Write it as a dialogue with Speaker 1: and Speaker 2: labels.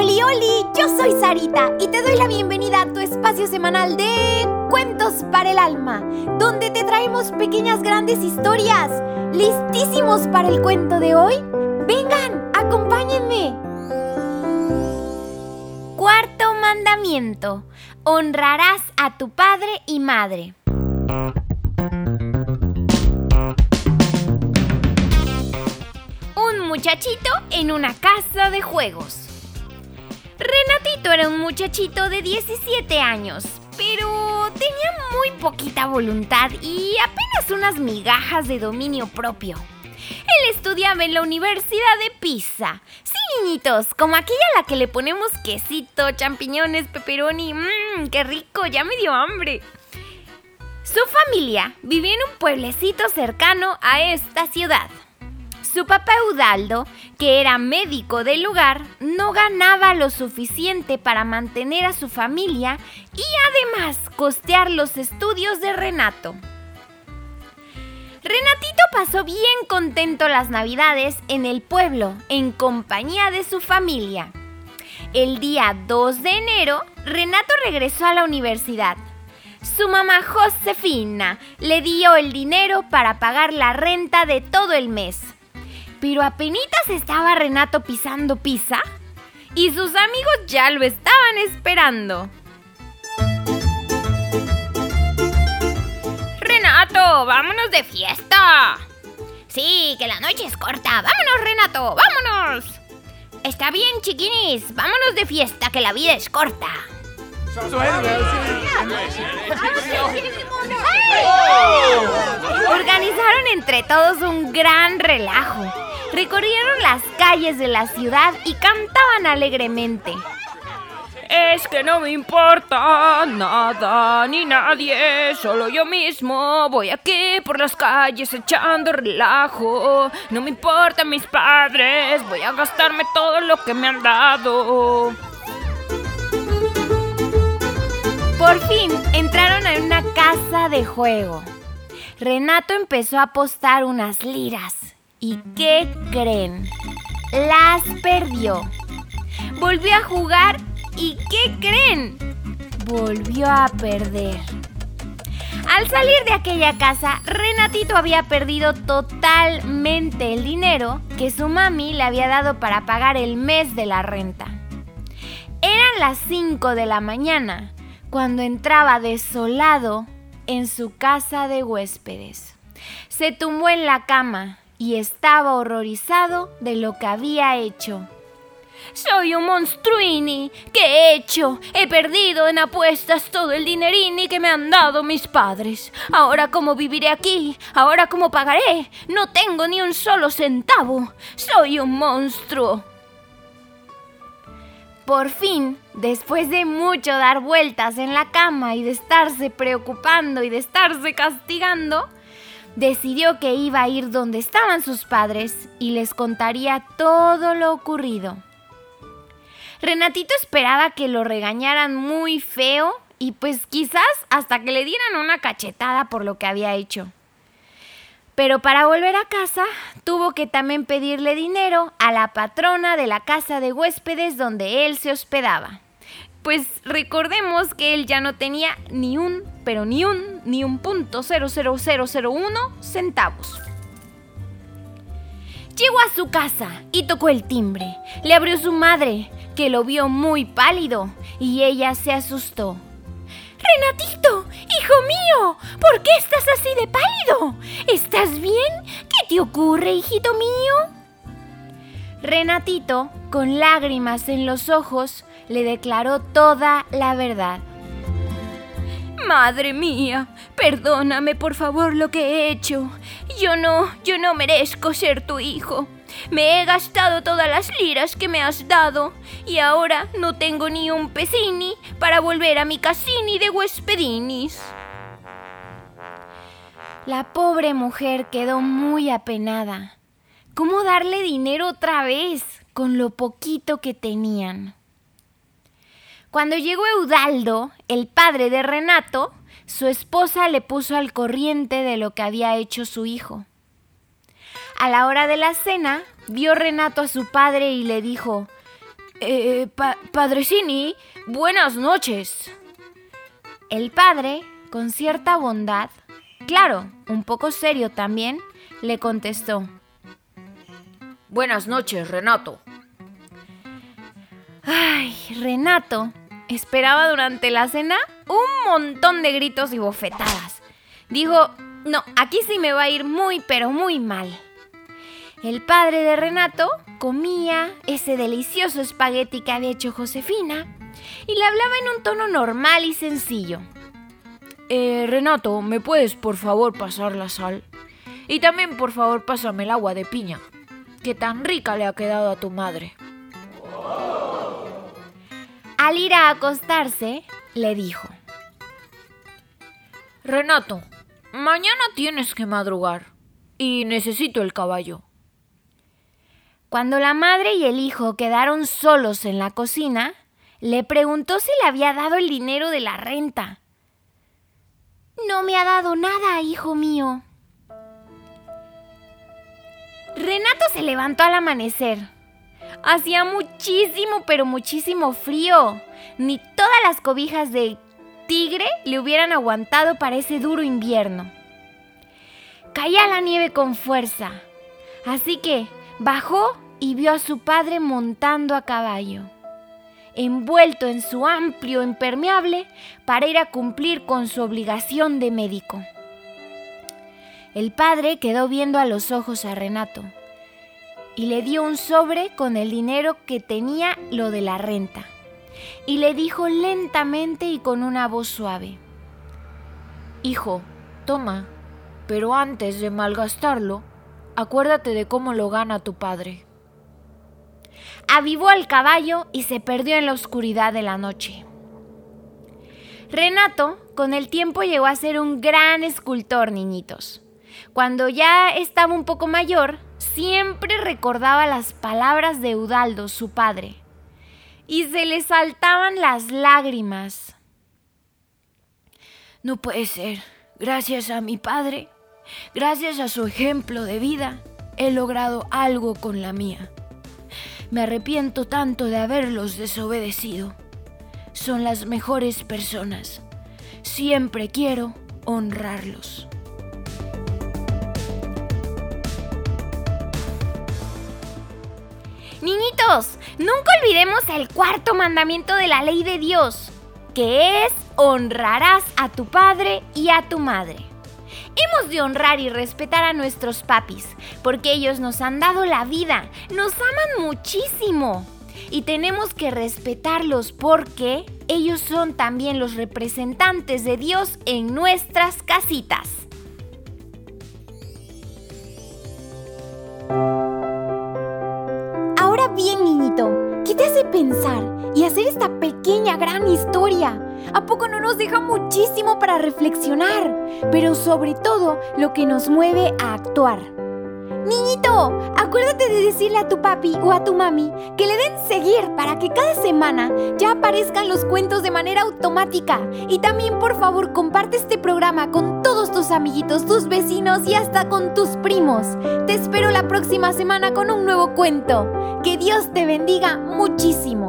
Speaker 1: Oli, oli, yo soy Sarita y te doy la bienvenida a tu espacio semanal de Cuentos para el Alma, donde te traemos pequeñas grandes historias. ¿Listísimos para el cuento de hoy? Vengan, acompáñenme. Cuarto mandamiento. Honrarás a tu padre y madre. Un muchachito en una casa de juegos. Renatito era un muchachito de 17 años, pero tenía muy poquita voluntad y apenas unas migajas de dominio propio. Él estudiaba en la Universidad de Pisa. Sí, niñitos, como aquella a la que le ponemos quesito, champiñones, pepperoni. Mmm, qué rico, ya me dio hambre. Su familia vivía en un pueblecito cercano a esta ciudad. Su papá Eudaldo, que era médico del lugar, no ganaba lo suficiente para mantener a su familia y además costear los estudios de Renato. Renatito pasó bien contento las navidades en el pueblo, en compañía de su familia. El día 2 de enero, Renato regresó a la universidad. Su mamá Josefina le dio el dinero para pagar la renta de todo el mes. Pero apenas estaba Renato pisando pizza y sus amigos ya lo estaban esperando.
Speaker 2: Renato, vámonos de fiesta. Sí, que la noche es corta. Vámonos, Renato, vámonos. Está bien, chiquinis, vámonos de fiesta, que la vida es corta.
Speaker 1: Organizaron entre todos un gran relajo. Recorrieron las calles de la ciudad y cantaban alegremente.
Speaker 3: Es que no me importa nada ni nadie, solo yo mismo. Voy aquí por las calles echando relajo. No me importan mis padres, voy a gastarme todo lo que me han dado.
Speaker 1: Por fin entraron en una casa de juego. Renato empezó a apostar unas liras. ¿Y qué creen? Las perdió. Volvió a jugar y ¿qué creen? Volvió a perder. Al salir de aquella casa, Renatito había perdido totalmente el dinero que su mami le había dado para pagar el mes de la renta. Eran las 5 de la mañana cuando entraba desolado en su casa de huéspedes. Se tumbó en la cama y estaba horrorizado de lo que había hecho.
Speaker 3: Soy un monstruini. ¿Qué he hecho? He perdido en apuestas todo el dinerini que me han dado mis padres. Ahora cómo viviré aquí? Ahora cómo pagaré? No tengo ni un solo centavo. Soy un monstruo.
Speaker 1: Por fin, después de mucho dar vueltas en la cama y de estarse preocupando y de estarse castigando, decidió que iba a ir donde estaban sus padres y les contaría todo lo ocurrido. Renatito esperaba que lo regañaran muy feo y pues quizás hasta que le dieran una cachetada por lo que había hecho. Pero para volver a casa tuvo que también pedirle dinero a la patrona de la casa de huéspedes donde él se hospedaba. Pues recordemos que él ya no tenía ni un, pero ni un, ni un punto uno centavos. Llegó a su casa y tocó el timbre. Le abrió su madre, que lo vio muy pálido, y ella se asustó. Renatito, hijo mío, ¿por qué estás así de pálido? ¿Estás bien? ¿Qué te ocurre, hijito mío? Renatito, con lágrimas en los ojos, le declaró toda la verdad.
Speaker 3: Madre mía, perdóname por favor lo que he hecho. Yo no, yo no merezco ser tu hijo. Me he gastado todas las liras que me has dado y ahora no tengo ni un pesini para volver a mi casini de huespedinis.
Speaker 1: La pobre mujer quedó muy apenada. ¿Cómo darle dinero otra vez con lo poquito que tenían? Cuando llegó Eudaldo, el padre de Renato, su esposa le puso al corriente de lo que había hecho su hijo. A la hora de la cena, vio Renato a su padre y le dijo,
Speaker 3: Eh, Padrecini, buenas noches.
Speaker 1: El padre, con cierta bondad, claro, un poco serio también, le contestó.
Speaker 3: Buenas noches, Renato.
Speaker 1: Ay, Renato esperaba durante la cena un montón de gritos y bofetadas. Dijo, no, aquí sí me va a ir muy, pero muy mal. El padre de Renato comía ese delicioso espagueti que había hecho Josefina y le hablaba en un tono normal y sencillo.
Speaker 3: Eh, Renato, ¿me puedes por favor pasar la sal? Y también por favor pásame el agua de piña, que tan rica le ha quedado a tu madre.
Speaker 1: Al ir a acostarse, le dijo.
Speaker 3: Renato, mañana tienes que madrugar y necesito el caballo.
Speaker 1: Cuando la madre y el hijo quedaron solos en la cocina, le preguntó si le había dado el dinero de la renta.
Speaker 2: No me ha dado nada, hijo mío.
Speaker 1: Renato se levantó al amanecer. Hacía muchísimo, pero muchísimo frío. Ni todas las cobijas de tigre le hubieran aguantado para ese duro invierno. Caía la nieve con fuerza. Así que Bajó y vio a su padre montando a caballo, envuelto en su amplio impermeable para ir a cumplir con su obligación de médico. El padre quedó viendo a los ojos a Renato y le dio un sobre con el dinero que tenía lo de la renta y le dijo lentamente y con una voz suave,
Speaker 3: Hijo, toma, pero antes de malgastarlo, Acuérdate de cómo lo gana tu padre.
Speaker 1: Avivó al caballo y se perdió en la oscuridad de la noche. Renato, con el tiempo, llegó a ser un gran escultor, niñitos. Cuando ya estaba un poco mayor, siempre recordaba las palabras de Eudaldo, su padre, y se le saltaban las lágrimas.
Speaker 3: No puede ser. Gracias a mi padre, Gracias a su ejemplo de vida, he logrado algo con la mía. Me arrepiento tanto de haberlos desobedecido. Son las mejores personas. Siempre quiero honrarlos.
Speaker 1: Nunca olvidemos el cuarto mandamiento de la ley de Dios, que es honrarás a tu padre y a tu madre. Hemos de honrar y respetar a nuestros papis, porque ellos nos han dado la vida, nos aman muchísimo. Y tenemos que respetarlos porque ellos son también los representantes de Dios en nuestras casitas.
Speaker 2: Pensar y hacer esta pequeña gran historia? ¿A poco no nos deja muchísimo para reflexionar? Pero sobre todo lo que nos mueve a actuar. Niñito, acuérdate de decirle a tu papi o a tu mami que le den seguir para que cada semana ya aparezcan los cuentos de manera automática. Y también por favor comparte este programa con todos tus amiguitos, tus vecinos y hasta con tus primos. Te espero la próxima semana con un nuevo cuento. Que Dios te bendiga muchísimo.